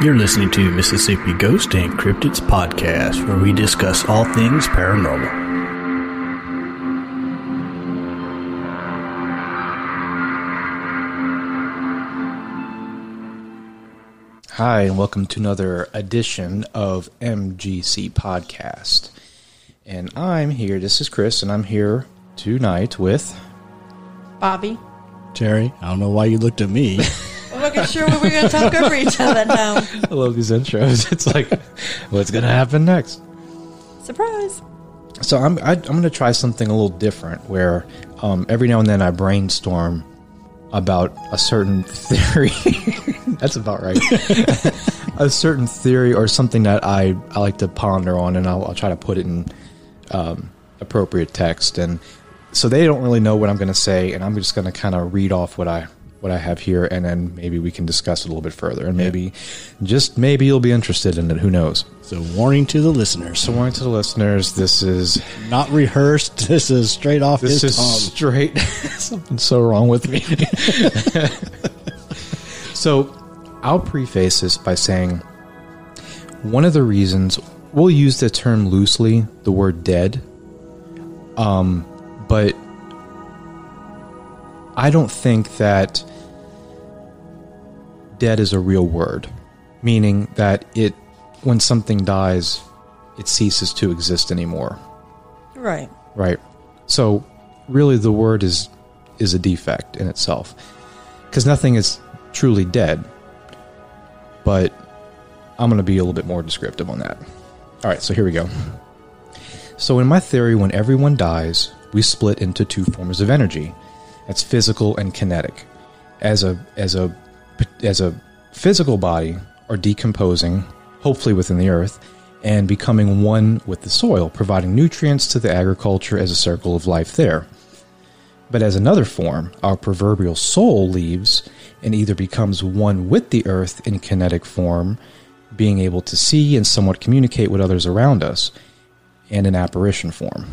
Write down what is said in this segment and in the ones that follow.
You're listening to Mississippi Ghost and Cryptids podcast, where we discuss all things paranormal. Hi, and welcome to another edition of MGC Podcast. And I'm here, this is Chris, and I'm here tonight with. Bobby. Terry, I don't know why you looked at me. I wasn't sure we were going to talk over each other now. I love these intros. It's like, what's going to happen next? Surprise. So I'm I, I'm going to try something a little different, where um, every now and then I brainstorm about a certain theory. That's about right. a certain theory or something that I, I like to ponder on, and I'll, I'll try to put it in um, appropriate text. And so they don't really know what I'm going to say, and I'm just going to kind of read off what I what I have here, and then maybe we can discuss it a little bit further, and maybe just maybe you'll be interested in it. Who knows? so, warning to the listeners. So, warning to the listeners, this is not rehearsed. This is straight off this his is tongue. straight. Something's so wrong with me. so, I'll preface this by saying one of the reasons we'll use the term loosely, the word dead, um, but I don't think that dead is a real word, meaning that it when something dies, it ceases to exist anymore. Right. right. So really the word is is a defect in itself because nothing is truly dead but i'm going to be a little bit more descriptive on that. All right so here we go. So in my theory when everyone dies we split into two forms of energy. That's physical and kinetic. As a as a as a physical body are decomposing hopefully within the earth and becoming one with the soil, providing nutrients to the agriculture as a circle of life there. But as another form, our proverbial soul leaves and either becomes one with the earth in kinetic form, being able to see and somewhat communicate with others around us, and in apparition form.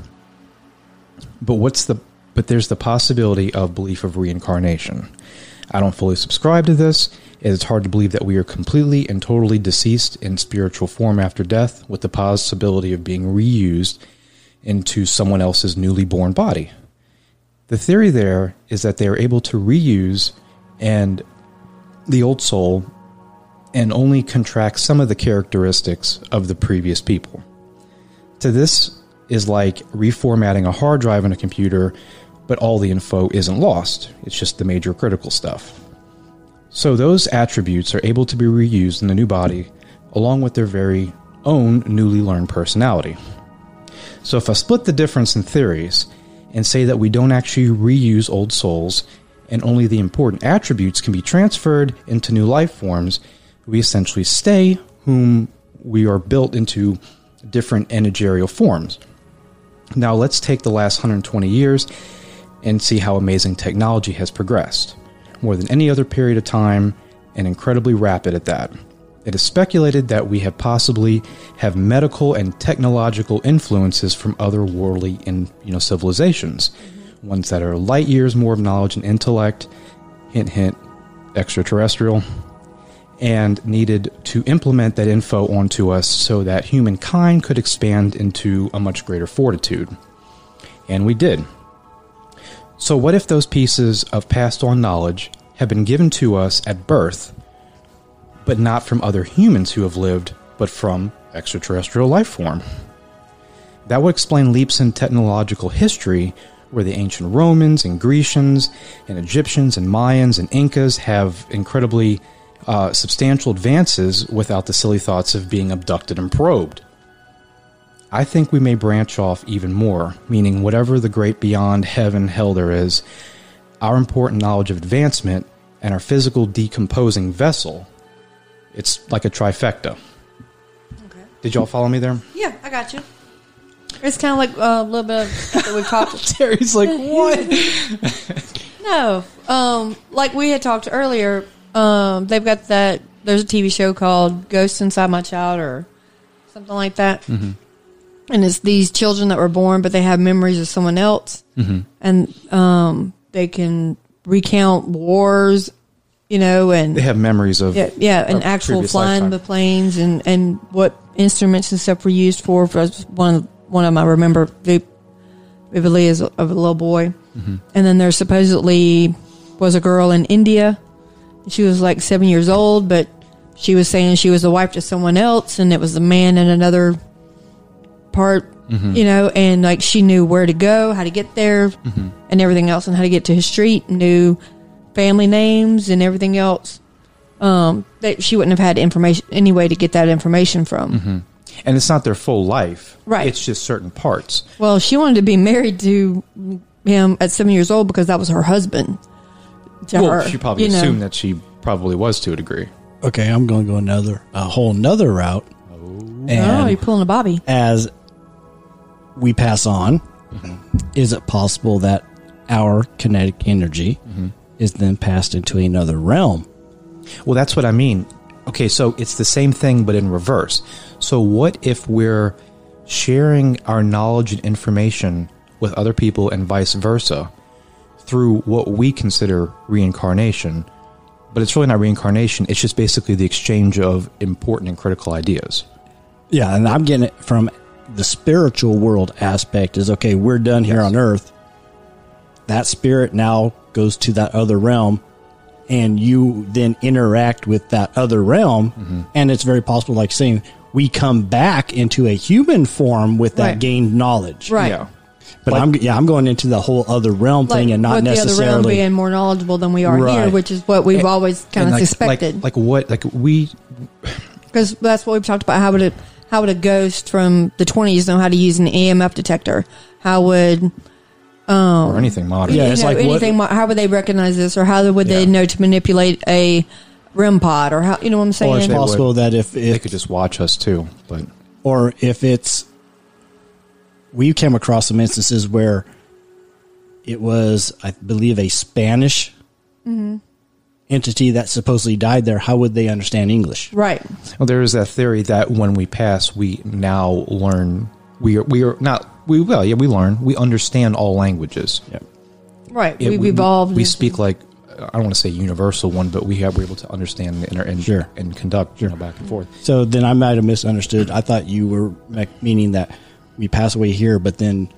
But what's the but there's the possibility of belief of reincarnation. I don't fully subscribe to this. It's hard to believe that we are completely and totally deceased in spiritual form after death, with the possibility of being reused into someone else's newly born body. The theory there is that they are able to reuse and the old soul and only contract some of the characteristics of the previous people. To this is like reformatting a hard drive in a computer, but all the info isn't lost. It's just the major critical stuff. So those attributes are able to be reused in the new body along with their very own newly learned personality. So if I split the difference in theories and say that we don't actually reuse old souls and only the important attributes can be transferred into new life forms, we essentially stay whom we are built into different energerial forms. Now let's take the last 120 years and see how amazing technology has progressed more than any other period of time and incredibly rapid at that. It is speculated that we have possibly have medical and technological influences from other worldly in you know civilizations, mm-hmm. ones that are light years more of knowledge and intellect, hint hint, extraterrestrial, and needed to implement that info onto us so that humankind could expand into a much greater fortitude. And we did. So, what if those pieces of passed on knowledge have been given to us at birth, but not from other humans who have lived, but from extraterrestrial life form? That would explain leaps in technological history where the ancient Romans and Grecians and Egyptians and Mayans and Incas have incredibly uh, substantial advances without the silly thoughts of being abducted and probed. I think we may branch off even more, meaning whatever the great beyond heaven hell there is, our important knowledge of advancement and our physical decomposing vessel, it's like a trifecta. Okay. Did y'all follow me there? Yeah, I got you. It's kind of like uh, a little bit of that we talked. Terry's like, what? no, um, like we had talked earlier. Um, they've got that. There's a TV show called Ghosts Inside My Child or something like that. Mm-hmm. And it's these children that were born, but they have memories of someone else, mm-hmm. and um, they can recount wars you know, and They have memories of yeah, yeah, and actual flying lifetime. the planes and and what instruments and stuff were used for. For one of one of them I remember vividly as a, of a little boy, Mm-hmm. and then there supposedly was a girl in India. She was like seven years old, but she was saying she was the wife to someone else, and it was a man in another part. Mm-hmm. You know, and like she knew where to go, how to get there, Mm-hmm. and everything else, and how to get to his street. Knew family names and everything else um, that she wouldn't have had information any way to get that information from. and it's not their full life. Right. It's just certain parts. Well, she wanted to be married to him at seven years old because that was her husband. To well, her, she probably you know. assumed that she probably was to a degree. Okay, I'm going to go another a whole another route. Oh, And you're pulling a Bobby. as we pass on, mm-hmm. is it possible that our kinetic energy mm-hmm. is then passed into another realm? Well, that's what I mean. Okay, so it's the same thing, but in reverse. So, what if we're sharing our knowledge and information with other people and vice versa through what we consider reincarnation? But it's really not reincarnation, it's just basically the exchange of important and critical ideas. Yeah, and I'm getting it from the spiritual world aspect is okay, we're done here on earth. That spirit now goes to that other realm and you then interact with that other realm mm-hmm. and it's very possible like saying we come back into a human form with that Right. gained knowledge. Right. Yeah. But Like- I'm yeah, I'm going into the whole other realm thing and not with the other realm necessarily being more knowledgeable than we are here, which is what we've always kind of like, suspected. Like, like what? Like we because that's what we've talked about. How would it? How would a ghost from the twenties know how to use an EMF detector? How would um, or anything modern. Yeah, it's know, like what- anything? mo- how would they recognize this, or how would they Yeah. know to manipulate a REM pod, or how you know what I'm saying? or it's possible would. that if They could just watch us too, but or if it's we came across some instances where it was i believe a spanish mm-hmm. Entity that supposedly died there how would they understand english Right. Well, there is that theory that when we pass, we now learn. We are we are not we well yeah we learn we understand all languages. yeah Right. It- We've we, evolved. We into- speak like I don't want to say universal one, but we have we're able to understand and and, Sure. and conduct you know, back and forth. so then i might have misunderstood i thought you were meaning that we pass away here but then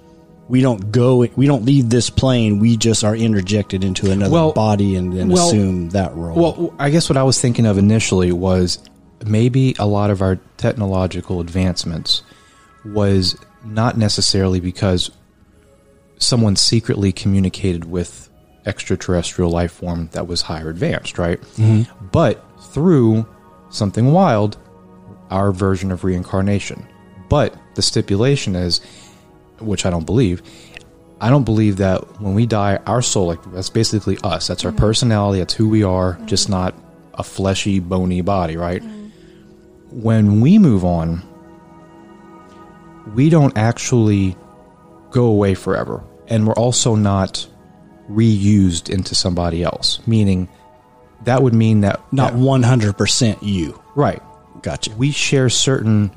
we don't go we don't leave this plane we just are interjected into another Well- body and then well- assume that role Well, I guess what I was thinking of initially was maybe a lot of our technological advancements was not necessarily because someone secretly communicated with extraterrestrial life form that was higher advanced, right? Mm-hmm. But through something wild, our version of reincarnation. But the stipulation is, which I don't believe, I don't believe that when we die, our soul, like that's basically us. That's our personality. That's who we are. Just not a fleshy, bony body, right? When we move on, we don't actually go away forever, and we're also not reused into somebody else. Meaning, that would mean that not that- 100% you right. gotcha We share certain,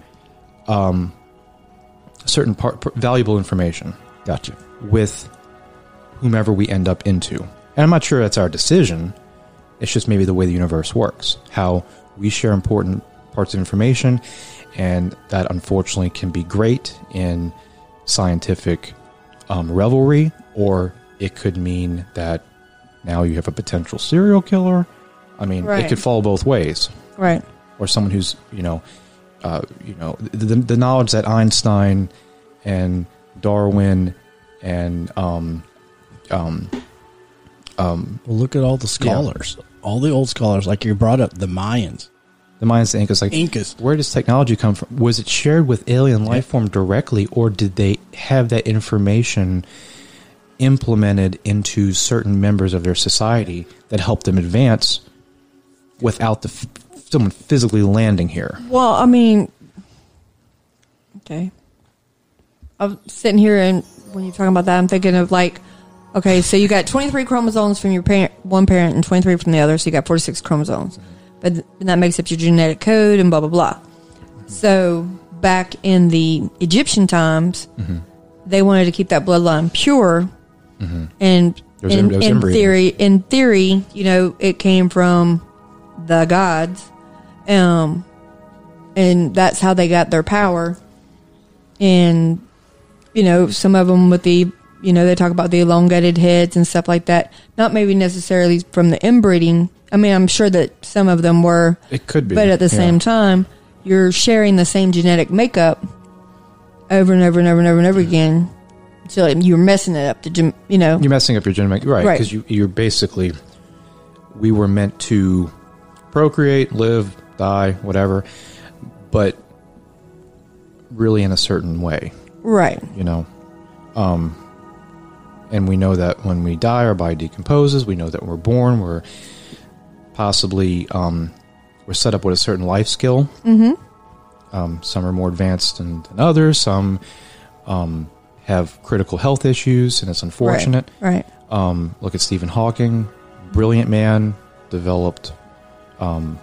um, certain part, valuable information gotcha with whomever we end up into. And I'm not sure that's our decision. It's just maybe the way the universe works. How we share important parts of information, and that unfortunately can be great in scientific um, revelry, or it could mean that now you have a potential serial killer. I mean, Right. it could fall both ways right. or someone who's you know, uh, you know, the, the knowledge that Einstein and Darwin and um, um, Well, look at all the scholars, all the old scholars. Like you brought up the Mayans, the Mayans, the Incas, like Incas. where does technology come from? Was it shared with alien life form directly, or did they have that information implemented into certain members of their society that helped them advance without the someone physically landing here? Well, I mean, okay. I'm sitting here and when you're talking about that, I'm thinking of like, okay, so you got 23 chromosomes from your parent, one parent, and 23 from the other, so you got 46 chromosomes. But th- and that makes up your genetic code and blah blah blah. So back in the Egyptian times, mm-hmm. they wanted to keep that bloodline pure, mm-hmm. and There's in, in, in theory, in theory, you know, it came from the gods, um, and that's how they got their power. And you know, some of them with the, you know, they talk about the elongated heads and stuff like that. Not maybe necessarily from the inbreeding. I mean, I'm sure that some of them were, It could be, but at the yeah. same time, you're sharing the same genetic makeup over and over and over and over and over again. So you're messing it up to, you know, You're messing up your genetic right Right. because you you're basically we were meant to procreate, live, die, whatever, but really in a certain way, right. you know. Um, and we know that when we die, our body decomposes. We know that we're born. We're possibly um, we're set up with a certain life skill. Mm-hmm. Um, some are more advanced than, than others. Some um, have critical health issues, and it's unfortunate. Right. Um, look at Stephen Hawking, brilliant man, developed, um,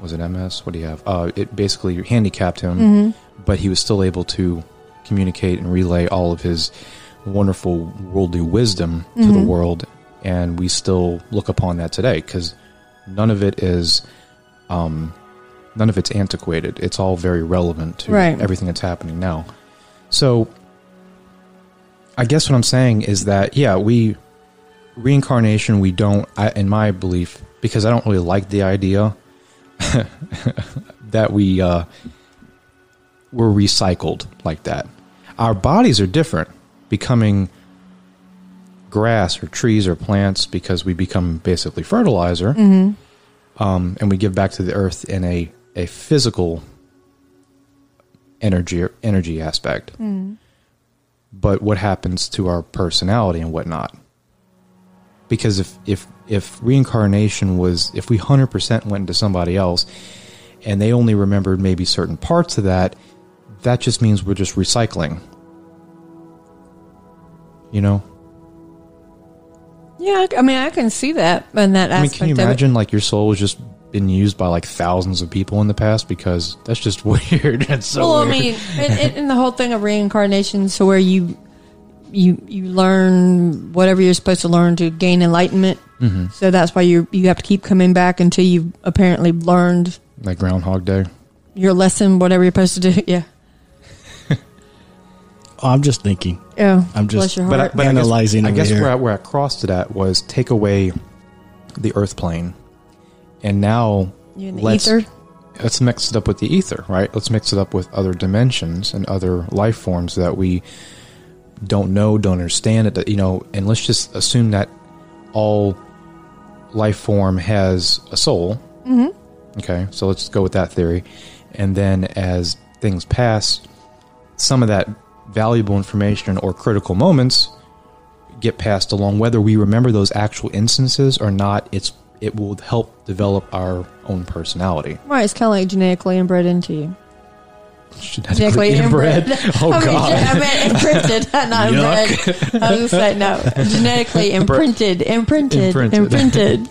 was it MS? What do you have? Uh, it basically handicapped him, but he was still able to communicate and relay all of his wonderful worldly wisdom to the world, and we still look upon that today because none of it is, um, none of it's antiquated. It's all very relevant to Right. everything that's happening now. So, I guess what I'm saying is that yeah, we reincarnation we don't I, in my belief because I don't really like the idea that we uh we're recycled like that. Our bodies are different, becoming grass or trees or plants because we become basically fertilizer, um, and we give back to the earth in a a physical energy energy aspect. But what happens to our personality and whatnot? Because if if if reincarnation was if we hundred percent went into somebody else, and they only remembered maybe certain parts of that, that just means we're just recycling. You know, Yeah, I mean, I can see that in that I mean, can you imagine like your soul was just been used by like thousands of people in the past because that's just weird. That's so well, weird. I mean, and, and, and the whole thing of reincarnation, so where you you you learn whatever you're supposed to learn to gain enlightenment. Mm-hmm. So that's why you you have to keep coming back until you've apparently learned like Groundhog Day. your lesson, whatever you're supposed to do. Yeah, Oh, I'm just thinking. yeah. I'm just- bless your But I, heart. but I guess- Analyzing I guess, where I, where I crossed it at was take away the Earth plane, and now you in the let's ether. let's mix it up with the ether, right? Let's mix it up with other dimensions and other life forms that we don't know, don't understand it. You know, and let's just assume that all life form has a soul. Mm-hmm. Okay, so let's go with that theory, and then as things pass, some of that valuable information or critical moments get passed along whether we remember those actual instances or not it's it will help develop our own personality Right, it's kind of like genetically inbred into you. Genetically inbred oh I mean, god I meant imprinted, not inbred. I was gonna say no, genetically imprinted, imprinted, Imprinted. imprinted.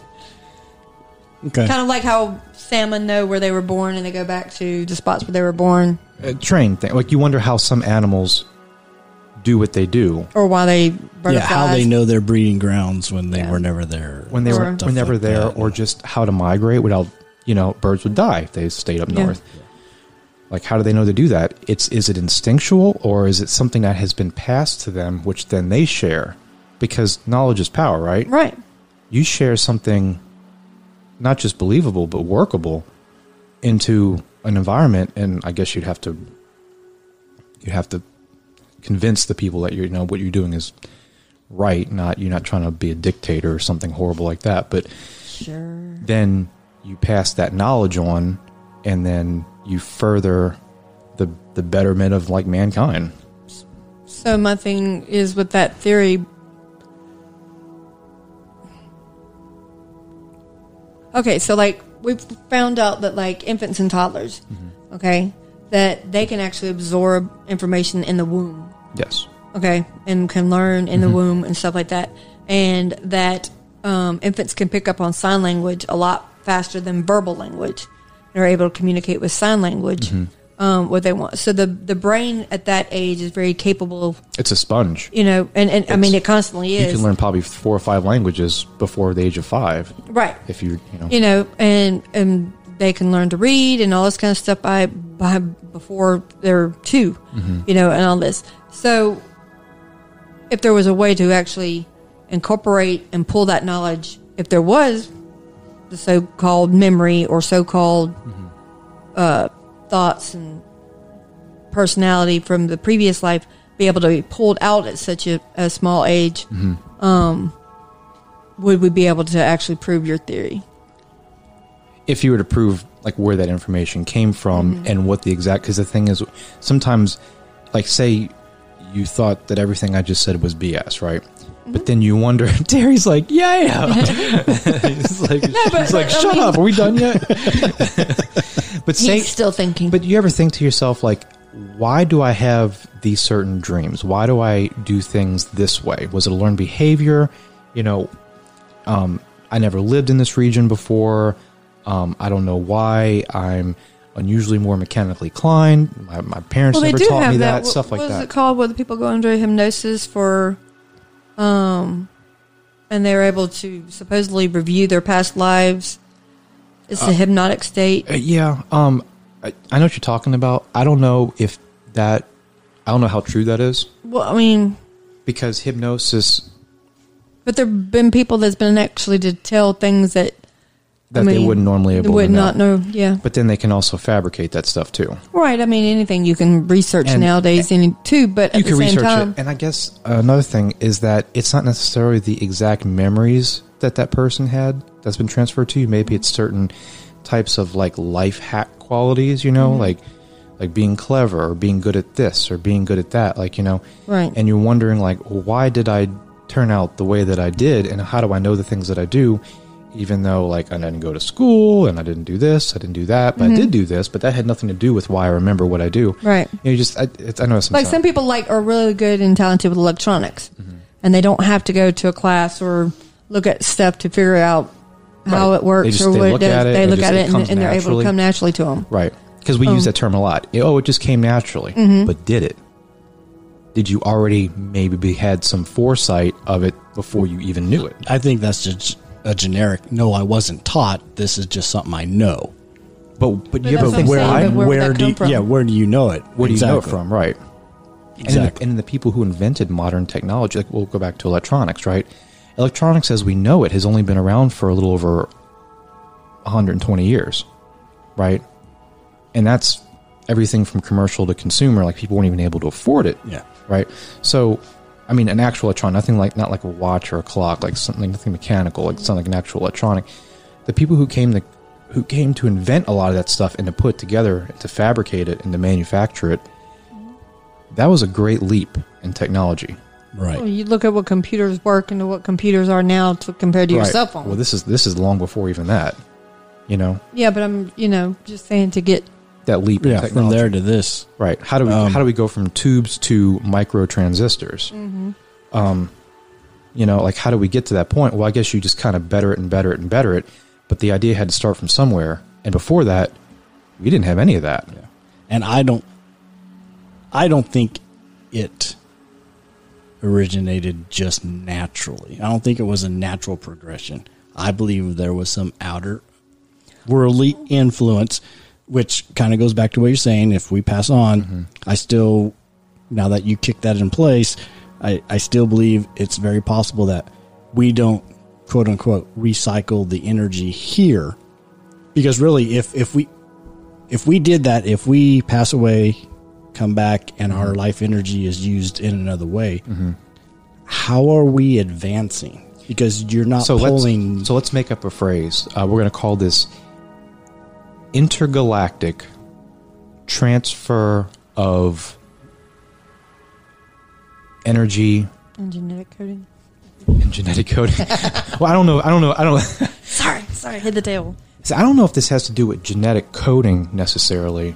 Okay. kind of like how salmon know where they were born and they go back to the spots where they were born a train thing like you wonder how some animals do what they do or why they Yeah, how they know their breeding grounds when they Yeah. were never there. when they were Stuff when they were like there that. or just how to migrate without you know birds would die if they stayed up Yeah. north like how do they know to do that it's is it instinctual or is it something that has been passed to them which then they share because knowledge is power right right. you share something not just believable but workable into an environment and i guess you'd have to you'd have to convince the people that you know what you're doing is right not you're not trying to be a dictator or something horrible like that but Sure. then you pass that knowledge on and then you further the the betterment of like mankind So my thing is with that theory. Okay, so like we've found out that like infants and toddlers, okay, that they can actually absorb information in the womb. yes okay, and can learn in the womb and stuff like that, and that um, infants can pick up on sign language a lot faster than verbal language. They're able to communicate with sign language, um, what they want. So the the brain at that age is very capable. It's a sponge. You know, and, and I mean it constantly is. You can learn probably four or five languages before the age of five, right. if you you know. You know, and and they can learn to read and all this kind of stuff by by before they're 2 You know, and all this. So if there was a way to actually incorporate and pull that knowledge, if there was the so-called memory or so-called uh, thoughts and personality from the previous life be able to be pulled out at such a, a small age, um, would we be able to actually prove your theory? if you were to prove like where that information came from and what the exact because the thing is sometimes like say you thought that everything i just said was bs right but then you wonder terry's like yeah yeah. he's like, no, but- he's like shut mean- up are we done yet but say He's still thinking. but you ever think to yourself like why do i have these certain dreams why do i do things this way was it a learned behavior you know um, i never lived in this region before um, i don't know why i'm unusually more mechanically inclined my, my parents well, never taught me that. that, What- stuff like that. what is that it called? Where the people go under hypnosis for, um, and they're able to supposedly review their past lives. It's a hypnotic state. Uh, yeah um, I, I know what you're talking about i don't know if that i don't know how true that is Well, I mean, because hypnosis but there've been people that's been actually to tell things that that I they wouldn't normally they able would to know. not know. Yeah, but then they can also fabricate that stuff too right. I mean, anything you can research And- nowadays, any too. But you can research time, it and i guess another thing is that it's not necessarily the exact memories that that person had that's been transferred to you maybe it's certain types of like life hack qualities you Mm-hmm. know like like being clever or being good at this or being good at that like you know Right. and you're wondering like why did i turn out the way that i did and how do i know the things that i do even though like i didn't go to school and i didn't do this i didn't do that but Mm-hmm. i did do this but that had nothing to do with why i remember what i do Right. you, know, you just i, it's, I know it's like some people like are really good and talented with electronics Mm-hmm. and they don't have to go to a class or look at stuff to figure out how Right. it works They just- or they what look it does at it they and look just- at it it and, and they're able to come naturally to them Right. Because we use that term a lot. Oh, it just came naturally. Mm-hmm. But did it? Did you already maybe be, had some foresight of it before you even knew it? I think that's just a generic. No, I wasn't taught. This is just something I know. But but you that's ever what where, saying, why? but where would do you, yeah where do you know it? Where do you know it from? Right. Exactly. And, the, and the people who invented modern technology, like we'll go back to electronics, right? Electronics, as we know it, has only been around for a little over 120 years, right? And that's everything from commercial to consumer. Like people weren't even able to afford it. Yeah. right? So, I mean, an actual electronic, nothing like not like a watch or a clock, like something nothing mechanical, like something like an actual electronic. The people who came to who came to invent a lot of that stuff and to put it together, to fabricate it and to manufacture it, that was a great leap in technology. Right. Well, you look at what computers work and what computers are now to compared to your cell phone Well, this is this is long before even that. You know yeah but i'm you know just saying to get that leap in Yeah. technology. From there to this. Right. How do we Um, how do we go from tubes to micro transistors? Um, you know, like how do we get to that point? Well, I guess you just kind of better it and better it and better it. But the idea had to start from somewhere, and before that, we didn't have any of that. and I don't I don't think it originated just naturally. I don't think it was a natural progression. I believe there was some outer worldly influence which kind of goes back to what you're saying if we pass on mm-hmm. I still now that you kick that in place I, I still believe it's very possible that we don't quote unquote recycle the energy here because really if if we if we did that, if we pass away, come back, and our mm-hmm. life energy is used in another way, mm-hmm. how are we advancing? Because you're not So pulling. let's so let's make up a phrase. Uh, we're going to call this intergalactic transfer of energy and genetic coding and genetic coding. well, I don't know. I don't know. I don't. sorry sorry hit the table So I don't know if this has to do with genetic coding necessarily,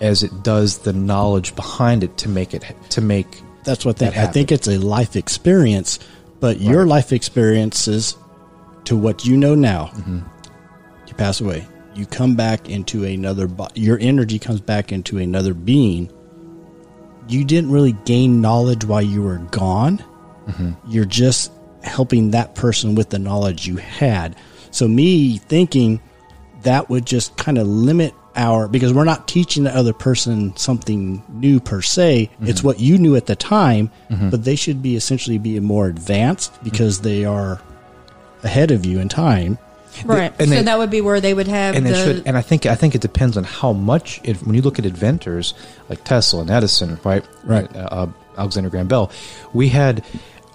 as it does the knowledge behind it to make it to make. that's what that I think it's a life experience, but your life experiences to what you know now, Mm-hmm. you pass away. You come back into another your energy comes back into another being you didn't really gain knowledge while you were gone. Mm-hmm. You're just helping that person with the knowledge you had. So me thinking that would just kind of limit our because we're not teaching the other person something new per se. Mm-hmm. It's what you knew at the time mm-hmm. but they should be essentially be more advanced because they are ahead of you in time Right. and so they- that would be where they would have and the. it should and I think I think it depends on how much it, when you look at inventors like Tesla and Edison right Right. uh, uh, Alexander Graham Bell we had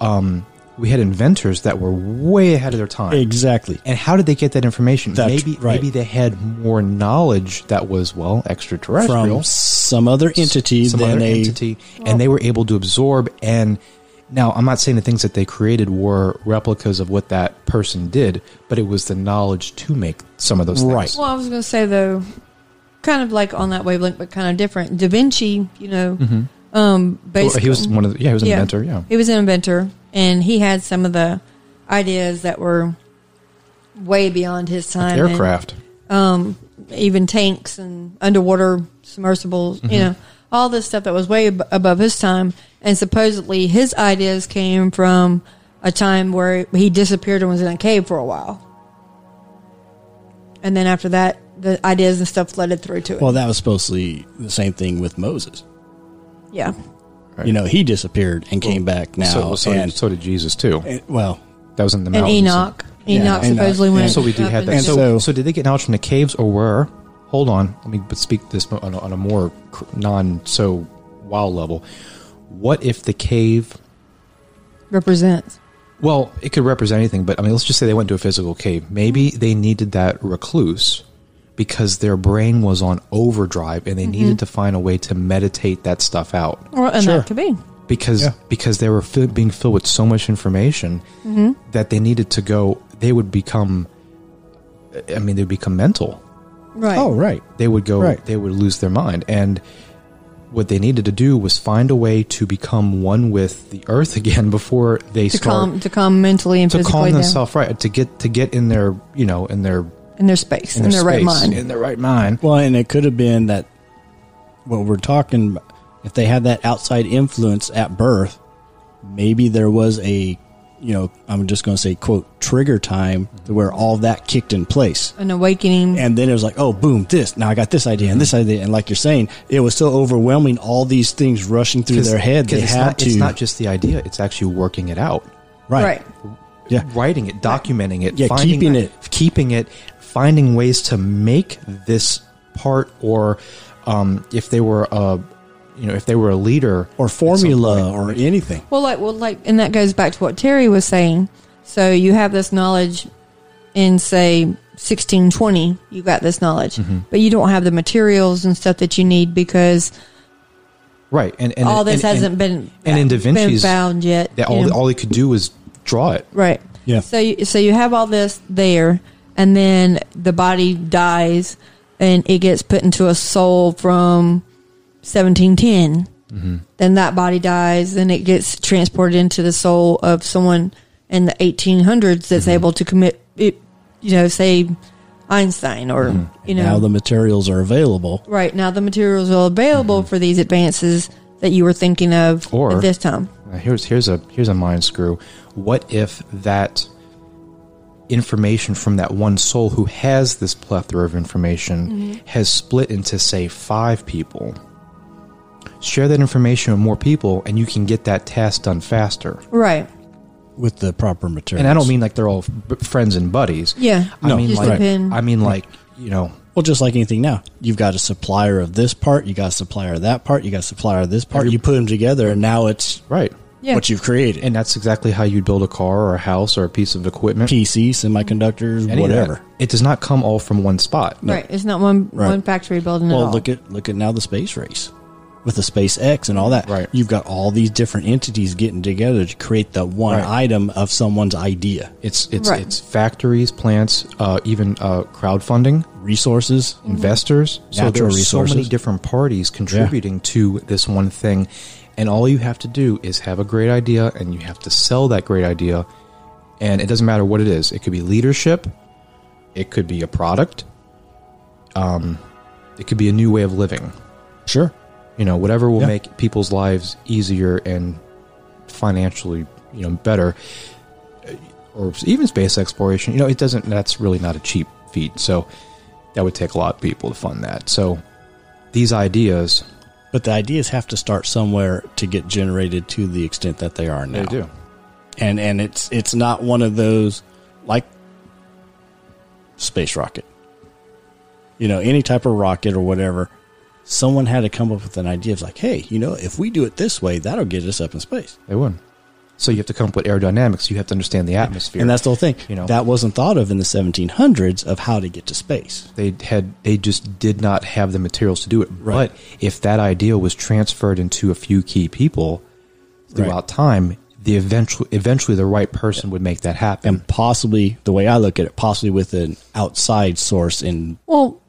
um, we had inventors that were way ahead of their time exactly and how did they get that information That's maybe right. maybe they had more knowledge that was well extraterrestrial from some other entity some than other a entity and they were able to absorb and now i'm not saying the things that they created were replicas of what that person did but it was the knowledge to make some of those things Right. well, I was going to say though, kind of like on that wavelength, but kind of different. Da Vinci, you know, um, Well, he was one of the, yeah he was an Yeah. inventor yeah He was an inventor, and he had some of the ideas that were way beyond his time. and, aircraft um, even tanks and underwater submersibles, Mm-hmm. you know, all this stuff that was way ab- above his time. And supposedly his ideas came from a time where he disappeared and was in a cave for a while. And then after that, the ideas and stuff flooded through to it. well that was supposedly the same thing with moses yeah. you know he disappeared and came back now so, so, and, so did jesus too and- well that was in the And mountains Enoch. Yeah, Enoch Enoch. supposedly And went. so we do have that into- so, so- so did they get knowledge from the caves or were hold on let me speak this on a, on a more non so wow level what if the cave represents. Well, it could represent anything, but I mean, let's just say they went to a physical cave. Maybe they needed that recluse because their brain was on overdrive and they Mm-hmm. needed to find a way to meditate that stuff out Or, and Sure. that could be. because Yeah. because they were fi- being filled with so much information Mm-hmm. that they needed to go. They would become. I mean, they'd become mental. Right. oh right They would go. Right. They would lose their mind and. What they needed to do was find a way to become one with the earth again before they to start calm to calm mentally and to physically calm down themselves right to get to get in their you know in their in their space, in, in, their, right space, mind. in their right mind Well, and it could have been that what we're talking if they had that outside influence at birth, maybe there was a, you know, I'm just going to say, quote, trigger time to where all that kicked in place. An awakening. And then it was like, oh, boom, this. Now I got this idea and this Mm-hmm. idea. And like you're saying, it was so overwhelming, all these things rushing through their head. They it's had not, to. it's not just the idea it's actually working it out right. right. Yeah. writing it documenting it Yeah, finding, keeping it. keeping it finding ways to make this part or um, if they were a you know if they were a leader Or formula or anything. Well, like, well, like, and that goes back to what Terry was saying. So you have this knowledge in, say, 1620, you got this knowledge, Mm-hmm. but you don't have the materials and stuff that you need because right and, and all this and- hasn't and, been and in Da been Vinci's- found yet. that all, all he could do was draw it Right. Yeah. So you, so you have all this there, and then the body dies, and it gets put into a soul from 1710. Mm-hmm. Then that body dies, then it gets transported into the soul of someone in the 1800s that's mm-hmm. able to commit it. You know, say Einstein, or mm-hmm. you know, now the materials are available. right now the materials are available for these advances that you were thinking of Or- at this time. Here's here's a here's a mind screw. What if that information from that one soul who has this plethora of information has split into say five people? Share that information with more people, and you can get that task done faster. Right. With the proper materials. And I don't mean like they're all b- friends and buddies. Yeah. I No, mean Just like depend. I mean like you know Well, just like anything now, you've got a supplier of this part, you got a supplier of that part, you got a supplier of this part. Every- you put them together, and now it's right. Yeah. what you've created. And that's exactly how you build a car or a house or a piece of equipment. PC, semiconductors, Any of that. whatever. It does not come all from one spot. Right. It's not one Right. one factory building at Well, all. look at look at now the space race with the SpaceX and all that. Right. You've got all these different entities getting together to create the one Right. item of someone's idea, It's it's Right. it's factories, plants, uh, even uh, crowdfunding, resources. investors. So there Natural are so many different parties contributing to this one thing, and all you have to do is have a great idea, and you have to sell that great idea. And it doesn't matter what it is. It could be leadership. It could be a product. um, it could be a new way of living. Sure. You know, whatever will Yeah. make people's lives easier and financially, you know, better, uh, or even space exploration. You know, it doesn't. That's really not a cheap feat. So that would take a lot of people to fund that. So these ideas, But the ideas have to start somewhere to get generated to the extent that they are now. They do. And and it's it's not one of those like space rocket. You know, any type of rocket or whatever. Someone had to come up with an idea of like, hey, you know, if we do it this way, that'll get us up in space. They wouldn't. So you have to come up with aerodynamics. You have to understand the atmosphere. And that's the whole thing. You know. that wasn't thought of in the 1700s of how to get to space. they had they just did not have the materials to do it. Right. But if that idea was transferred into a few key people throughout Right. time, the eventually eventually the right person would make that happen. And possibly, the way I look at it, possibly with an outside source in Well,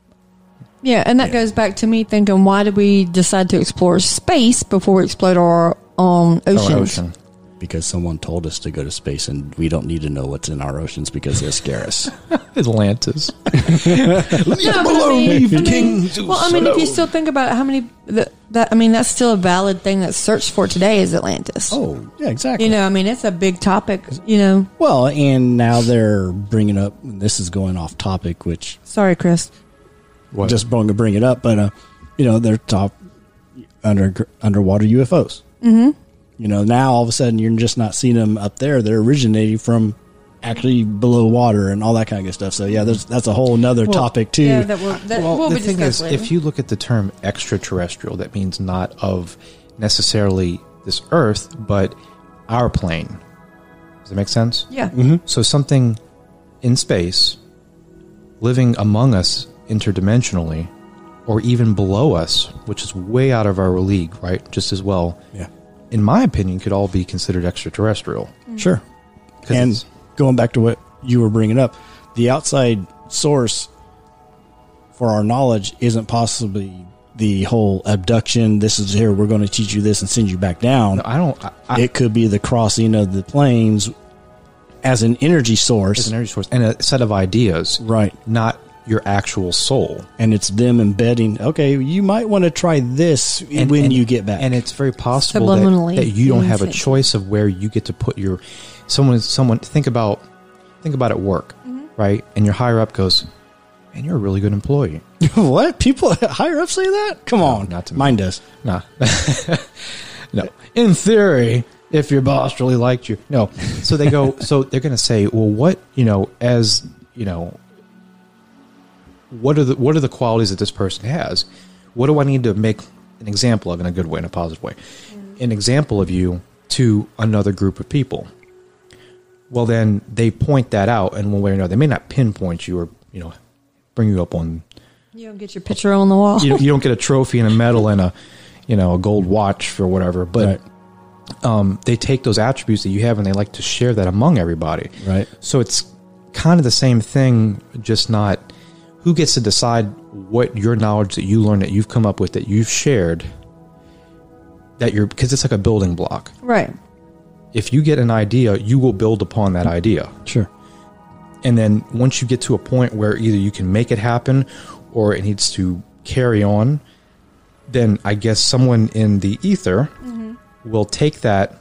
yeah, and that Yeah. goes back to me thinking, why did we decide to explore space before we explored our um, Our oceans? ocean. because someone told us to go to space and we don't need to know what's in our oceans because they scare us. Atlantis. No, but I mean, leave I mean, King well, I mean, if you still think about how many that, that I mean, that's still a valid thing that's searched for today is Atlantis. oh, yeah, exactly. You know, I mean, it's a big topic. You know, well, and now they're bringing up, this is going off topic, which sorry, Chris. What? just going to bring it up, but, uh, you know, they're top under underwater UFOs. Mm-hmm. You know, now all of a sudden you're just not seeing them up there. They're originating from actually below water and all that kind of good stuff. So, yeah, there's, that's a whole nother topic, too. Yeah, that will that well, will the be thing is, later. if you look at the term extraterrestrial, that means not of necessarily this Earth, but our plane. Does that make sense? yeah, So something in space, living among us interdimensionally, or even below us, which is way out of our league, right? Just as well, yeah. in my opinion, could all be considered extraterrestrial. Sure. And going back to what you were bringing up, the outside source for our knowledge isn't possibly the whole abduction. This is here. We're going to teach you this and send you back down. I don't. I, I, it could be the crossing of the planes as an energy source, it's an energy source and a set of ideas, right? not your actual soul. And it's them embedding. Okay, you might want to try this And- when and- you get back. And it's very possible that, that you don't have a choice of where you get to put your someone. Someone think about think about at work, Mm-hmm. right? And your higher up goes, "Man, you're a really good employee." what people higher up say that? Come on, not to me. mine does. Nah. no. In theory, if your boss really liked you. No. So they go, so they're going to say, well, what, you know, as, you know, what are the, what are the qualities that this person has? What do I need to make an example of in a good way, in a positive way? An example of you to another group of people. Well, then they point that out in one way or another. They may not pinpoint you or, you know, bring you up on you don't get your picture on the wall. you, you don't get a trophy and a medal and a you know a gold watch or whatever but um, they take those attributes that you have and they like to share that among everybody Right. so it's kind of the same thing just not who gets to decide what your knowledge that you learned that you've come up with that you've shared that you're because it's like a building block right. if you get an idea you will build upon that idea Sure. and then once you get to a point where either you can make it happen or it needs to carry on, then I guess someone in the ether mm-hmm. will take that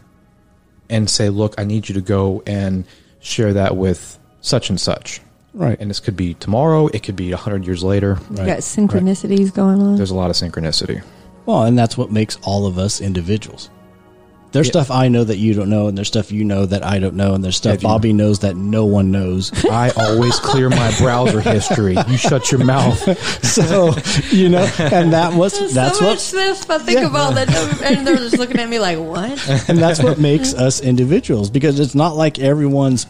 and say, "Look, I need you to go and share that with such and such." Right. And this could be tomorrow. It could be a hundred years later. You got synchronicities going on. There's a lot of synchronicity. Well, and that's what makes all of us individuals. There's Yeah. stuff I know that you don't know, and there's stuff you know that I don't know, and there's stuff Have you- Bobby knows that no one knows. I always clear my browser history. You shut your mouth. so you know, and that was There's that's so what much stuff I think Yeah. about that, and they're just looking at me like, "What?" and that's what makes us individuals because it's not like everyone's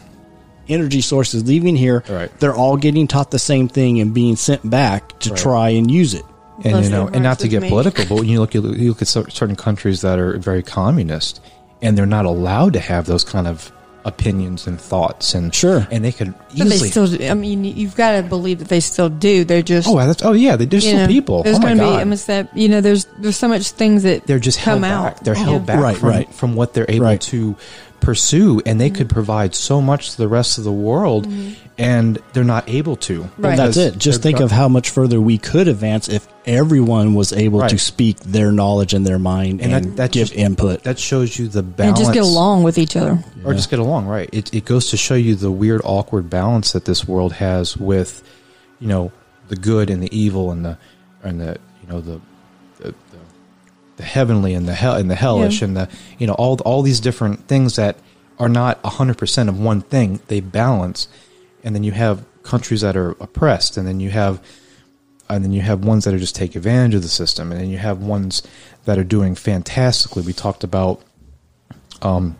energy sources leaving here. Right. They're all getting taught the same thing and being sent back to Right. try and use it. and Unless you know, and not to get me. political, but when you look at you look at certain countries that are very communist, and they're not allowed to have those kind of opinions and thoughts, and Sure. and they could But they easily. still. do- I mean, you've got to believe that they still do. They're just. oh, that's, oh yeah, they're you still know, people. There's oh going to be. god, I mean, that you know, there's there's so much things that they're just come held out. back. They're Yeah. held back Right, from, right. from what they're able Right. to pursue and they could provide so much to the rest of the world and they're not able to. Mm-hmm. Right. That's it. Just think of how much further we could advance if everyone was able to speak their knowledge and their mind and, and that, that give just, input. That shows you the balance. and just get along with each other. or just get along right it, it goes to show you the weird awkward balance that this world has with you know the good and the evil and the and the you know the the, the, the heavenly and the hell and the hellish Yeah. and the you know all all these different things that are not 100% of one thing. They balance. And then you have countries that are oppressed. And then you have and then you have ones that are just take advantage of the system. And then you have ones that are doing fantastically. We talked about um,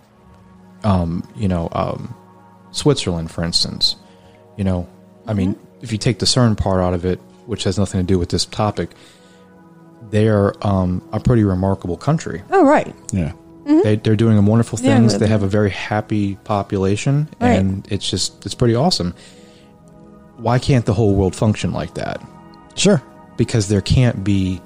um you know, um, Switzerland, for instance. You know, I mean, if you take the CERN part out of it, which has nothing to do with this topic, they're um, a pretty remarkable country. Oh, right. yeah. They, they're doing wonderful Yeah, things. but- they have a very happy population, Right. and it's just it's pretty awesome. Why can't the whole world function like that? Sure. Because there can't be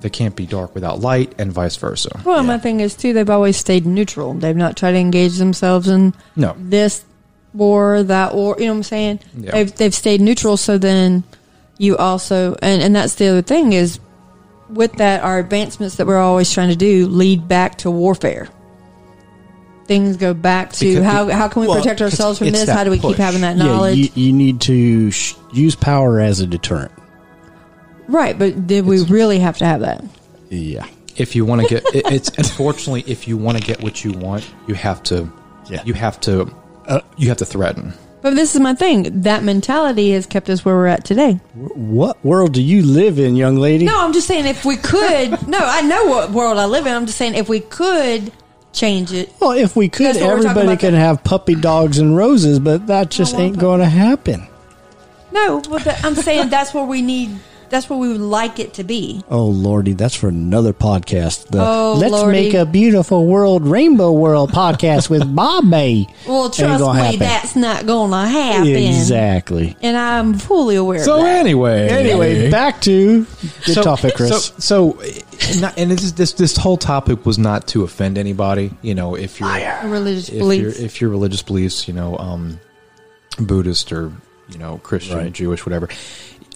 there can't be dark without light, and vice versa. Well, my thing is too. They've always stayed neutral. They've not tried to engage themselves in No. this war, that war. You know what I'm saying? Yeah. They've they've stayed neutral. So then you also and and that's the other thing is with that our advancements that we're always trying to do lead back to warfare. Things go back to Because- how how can we well, protect ourselves from this? How do we push. keep having that Yeah, knowledge? you, you need to sh- use power as a deterrent. right, but did we really have to have that? Yeah. if you want to get it, it's unfortunately if you want to get what you want you have to Yeah. you have to Uh, you have to threaten But this is my thing. That mentality has kept us where we're at today. What world do you live in, young lady? No, I'm just saying if we could. no, I know what world I live in. I'm just saying if we could change it. Well, if we could, That's what we're talking everybody can then. have puppy dogs and roses, but that just ain't going to happen. No, but I'm saying that's where we need. That's what we would like it to be. Oh lordy, that's for another podcast. The Oh, Let's lordy. make a beautiful world, rainbow world podcast with Bobby. Well, trust me, happen. that's not going to happen. Exactly. And I'm fully aware so of that. anyway Anyway, back to the so, topic, Chris. so, so and, not, and this, this this whole topic was not to offend anybody you know if you're religious if beliefs. you're if your religious beliefs you know um buddhist or you know christian Right. jewish whatever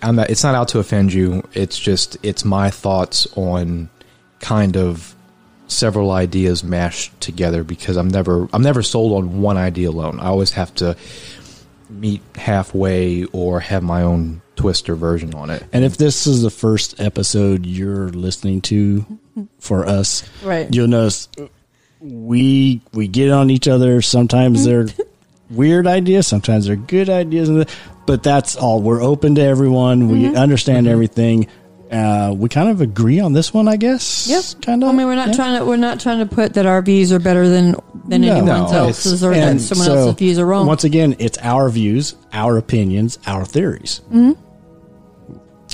i'm not it's not out to offend you it's just it's my thoughts on kind of several ideas mashed together because i'm never i'm never sold on one idea alone i always have to meet halfway or have my own twist or version on it and if this is the first episode you're listening to for us, Right. you'll notice we we get on each other. Sometimes they're weird ideas, sometimes they're good ideas, but that's all. We're open to everyone. We Mm-hmm. understand everything. Uh, we kind of agree on this one, I guess. Yes, kind of. I mean, we're not yeah. trying to. We're not trying to put that our views are better than than No. anyone No, else's, or And that someone so, else's views are wrong. Once again, it's our views, our opinions, our theories. Mm-hmm.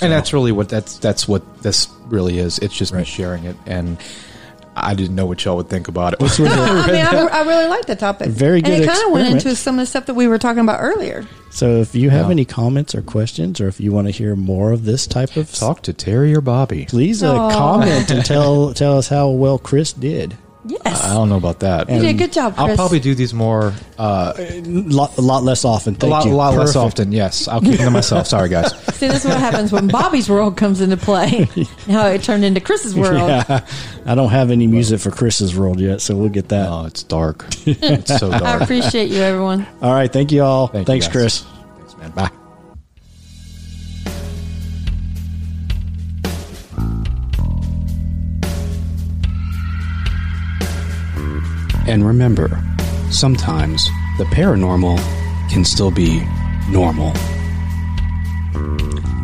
And that's really what that's that's what this really is. It's just me sharing it, and I didn't know what y'all would think about it. No, I mean, I, I really like the topic. Very good And it kind of went into some of the stuff that we were talking about earlier. So, if you have Yeah. any comments or questions, or if you want to hear more of this type of Talk to Terry or Bobby. please uh, comment and tell tell us how well Chris did. Yes. I don't know about that. you did a good job, Chris. I'll probably do these more uh, A lot, a lot less often. a Thank lot, you. a lot less Perfect. often. Yes, I'll keep them to myself. Sorry, guys. See, this is what happens when Bobby's world comes into play. How it turned into Chris's world. Yeah, I don't have any music for Chris's world yet, so we'll get that. Oh, it's dark. It's so dark. I dark. appreciate you, everyone. All right, thank you all. Thank you, Thanks, guys. Chris. Thanks, man. Bye. And remember, sometimes the paranormal can still be normal.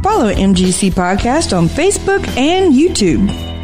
Follow MGC Podcast on Facebook and YouTube.